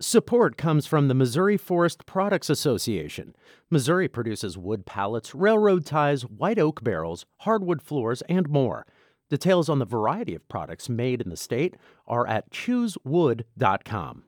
Support comes from the Missouri Forest Products Association. Missouri produces wood pallets, railroad ties, white oak barrels, hardwood floors, and more. Details on the variety of products made in the state are at choosewood.com.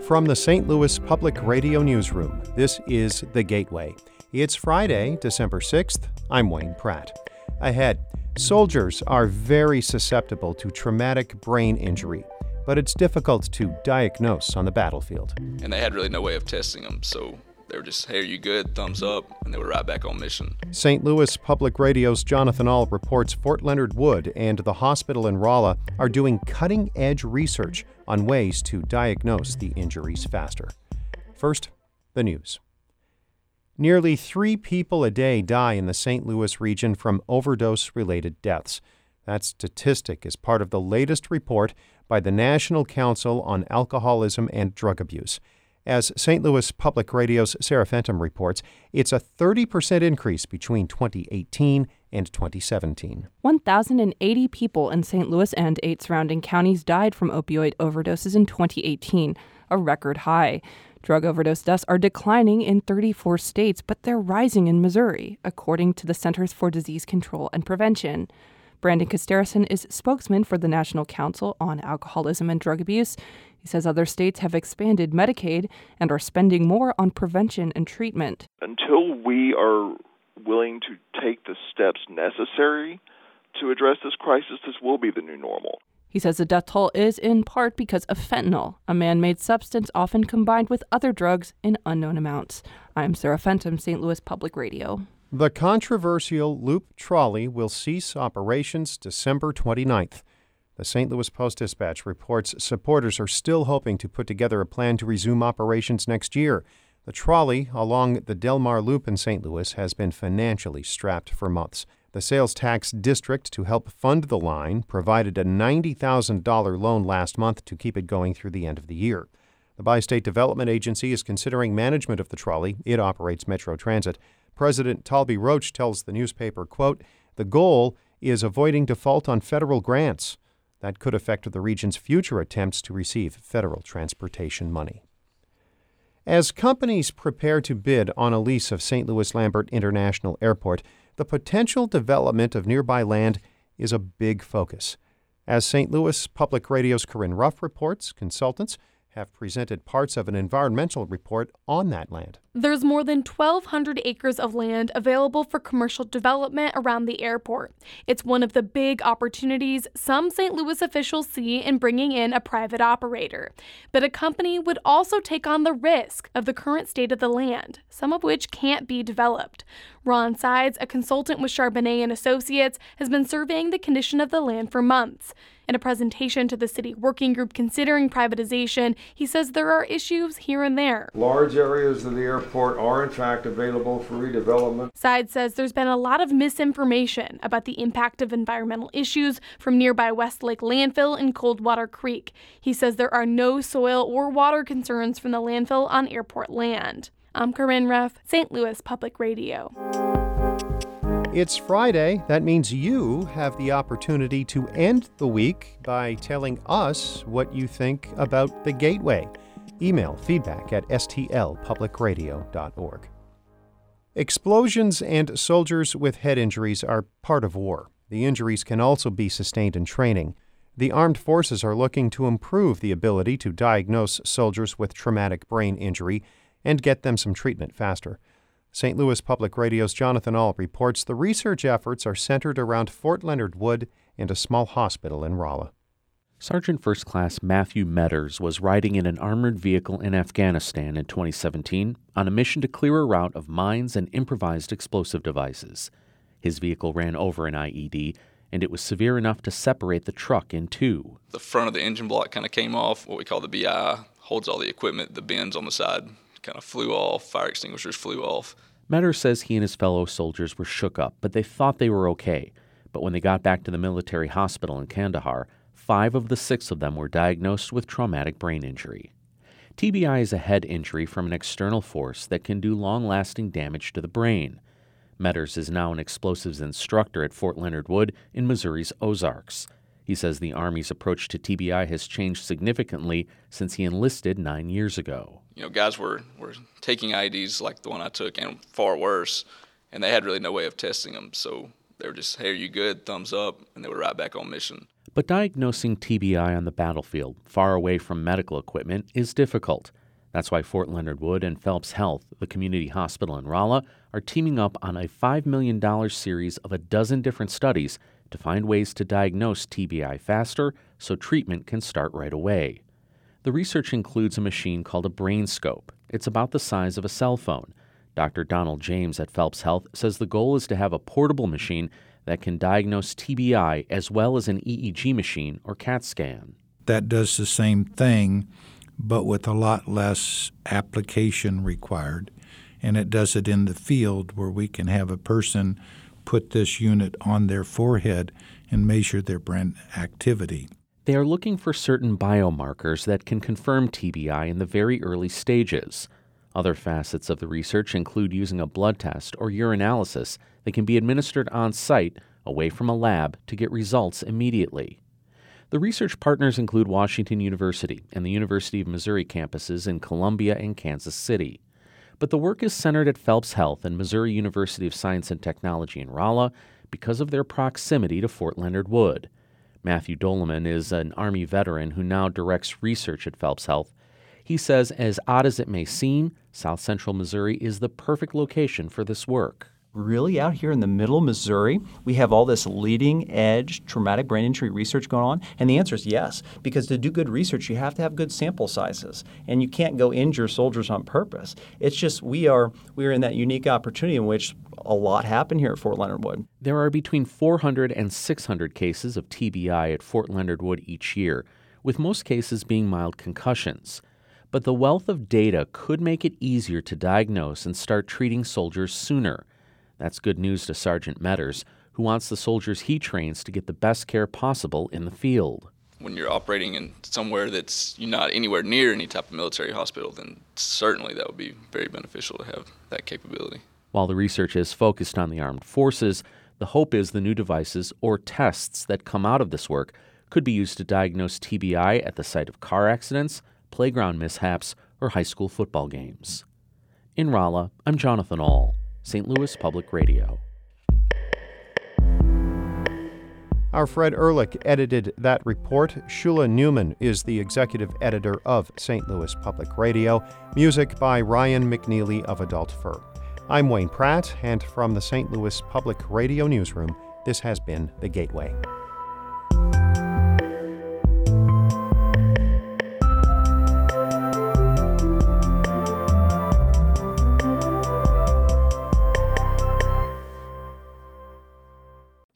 From the St. Louis Public Radio Newsroom, this is The Gateway. It's Friday, December 6th. I'm Wayne Pratt. Ahead, Soldiers are very susceptible to traumatic brain injury, but it's difficult to diagnose on the battlefield. And they had really no way of testing them, so they were just, hey, are you good? Thumbs up, and they were right back on mission. St. Louis Public Radio's Jonathan Ahl reports Fort Leonard Wood and the hospital in Rolla are doing cutting edge research on ways to diagnose the injuries faster. First, the news. Nearly three people a day die in the St. Louis region from overdose related deaths. That statistic is part of the latest report by the National Council on Alcoholism and Drug Abuse. As St. Louis Public Radio's Sarah Fenton reports, it's a 30% increase between 2018 and 2017. 1,080 people in St. Louis and eight surrounding counties died from opioid overdoses in 2018, a record high. Drug overdose deaths are declining in 34 states, but they're rising in Missouri, according to the Centers for Disease Control and Prevention. Brandon Costerison is spokesman for the National Council on Alcoholism and Drug Abuse. He says other states have expanded Medicaid and are spending more on prevention and treatment. Until we are willing to take the steps necessary to address this crisis, this will be the new normal. He says the death toll is in part because of fentanyl, a man made substance often combined with other drugs in unknown amounts. I'm Sarah Fenton, St. Louis Public Radio. The controversial Loop Trolley will cease operations December 29th. The St. Louis Post Dispatch reports supporters are still hoping to put together a plan to resume operations next year. The trolley along the Delmar Loop in St. Louis has been financially strapped for months. The sales tax district, to help fund the line, provided a $90,000 loan last month to keep it going through the end of the year. The Bi State Development Agency is considering management of the trolley. It operates Metro Transit. President Taulby Roach tells the newspaper, quote, The goal is avoiding default on federal grants. That could affect the region's future attempts to receive federal transportation money. As companies prepare to bid on a lease of St. Louis Lambert International Airport, the potential development of nearby land is a big focus. As St. Louis Public Radio's Corinne Ruff reports, consultants have presented parts of an environmental report on that land. There's more than 1,200 acres of land available for commercial development around the airport. It's one of the big opportunities some St. Louis officials see in bringing in a private operator. But a company would also take on the risk of the current state of the land, some of which can't be developed. Ron Sides, a consultant with Charbonnet and Associates, has been surveying the condition of the land for months. In a presentation to the city working group considering privatization, he says there are issues here and there. Large areas of the airport are in fact available for redevelopment. Side says there's been a lot of misinformation about the impact of environmental issues from nearby Westlake landfill and Coldwater Creek. He says there are no soil or water concerns from the landfill on airport land. I'm Corinne Ruff, St. Louis Public Radio. It's Friday. That means you have the opportunity to end the week by telling us what you think about the Gateway. Email feedback at stlpublicradio.org. Explosions and soldiers with head injuries are part of war. The injuries can also be sustained in training. The armed forces are looking to improve the ability to diagnose soldiers with traumatic brain injury and get them some treatment faster. St. Louis Public Radio's Jonathan Ahl reports the research efforts are centered around Fort Leonard Wood and a small hospital in Rolla. Sergeant First Class Matthew Metters was riding in an armored vehicle in Afghanistan in 2017 on a mission to clear a route of mines and improvised explosive devices. His vehicle ran over an IED, and it was severe enough to separate the truck in two. The front of the engine block kind of came off, what we call the BI, holds all the equipment, the bins on the side kind of flew off, fire extinguishers flew off. Metter says he and his fellow soldiers were shook up, but they thought they were okay. But when they got back to the military hospital in Kandahar, five of the six of them were diagnosed with traumatic brain injury. TBI is a head injury from an external force that can do long lasting damage to the brain. Metters is now an explosives instructor at Fort Leonard Wood in Missouri's Ozarks. He says the Army's approach to TBI has changed significantly since he enlisted nine years ago. You know, guys were, were taking IEDs like the one I took and far worse, and they had really no way of testing them. So they were just, hey, are you good? Thumbs up, and they were right back on mission. But diagnosing TBI on the battlefield, far away from medical equipment, is difficult. That's why Fort Leonard Wood and Phelps Health, the community hospital in Rolla, are teaming up on a $5 million series of a dozen different studies to find ways to diagnose TBI faster so treatment can start right away. The research includes a machine called a BrainScope. It's about the size of a cell phone. Dr. Donald James at Phelps Health says the goal is to have a portable machine that can diagnose TBI as well as an EEG machine or CAT scan. That does the same thing, but with a lot less application required. And it does it in the field where we can have a person put this unit on their forehead and measure their brain activity. They are looking for certain biomarkers that can confirm TBI in the very early stages. Other facets of the research include using a blood test or urinalysis that can be administered on site away from a lab to get results immediately. The research partners include Washington University and the University of Missouri campuses in Columbia and Kansas City but the work is centered at Phelps Health and Missouri University of Science and Technology in Rolla because of their proximity to Fort Leonard Wood. Matthew Doleman is an Army veteran who now directs research at Phelps Health. He says, as odd as it may seem, South Central Missouri is the perfect location for this work really out here in the middle of Missouri, we have all this leading edge traumatic brain injury research going on? And the answer is yes, because to do good research, you have to have good sample sizes, and you can't go injure soldiers on purpose. It's just we are we are in that unique opportunity in which a lot happened here at Fort Leonard Wood. There are between 400 and 600 cases of TBI at Fort Leonard Wood each year, with most cases being mild concussions. But the wealth of data could make it easier to diagnose and start treating soldiers sooner. That's good news to Sergeant Metters, who wants the soldiers he trains to get the best care possible in the field. When you're operating in somewhere that's not anywhere near any type of military hospital, then certainly that would be very beneficial to have that capability. While the research is focused on the armed forces, the hope is the new devices or tests that come out of this work could be used to diagnose TBI at the site of car accidents, playground mishaps, or high school football games. In Rolla, I'm Jonathan Ahl. St. Louis Public Radio. Our Fred Ehrlich edited that report. Shula Neuman is the executive editor of St. Louis Public Radio. Music by Ryan McNeely of Adult Fur. I'm Wayne Pratt, and from the St. Louis Public Radio Newsroom, this has been The Gateway.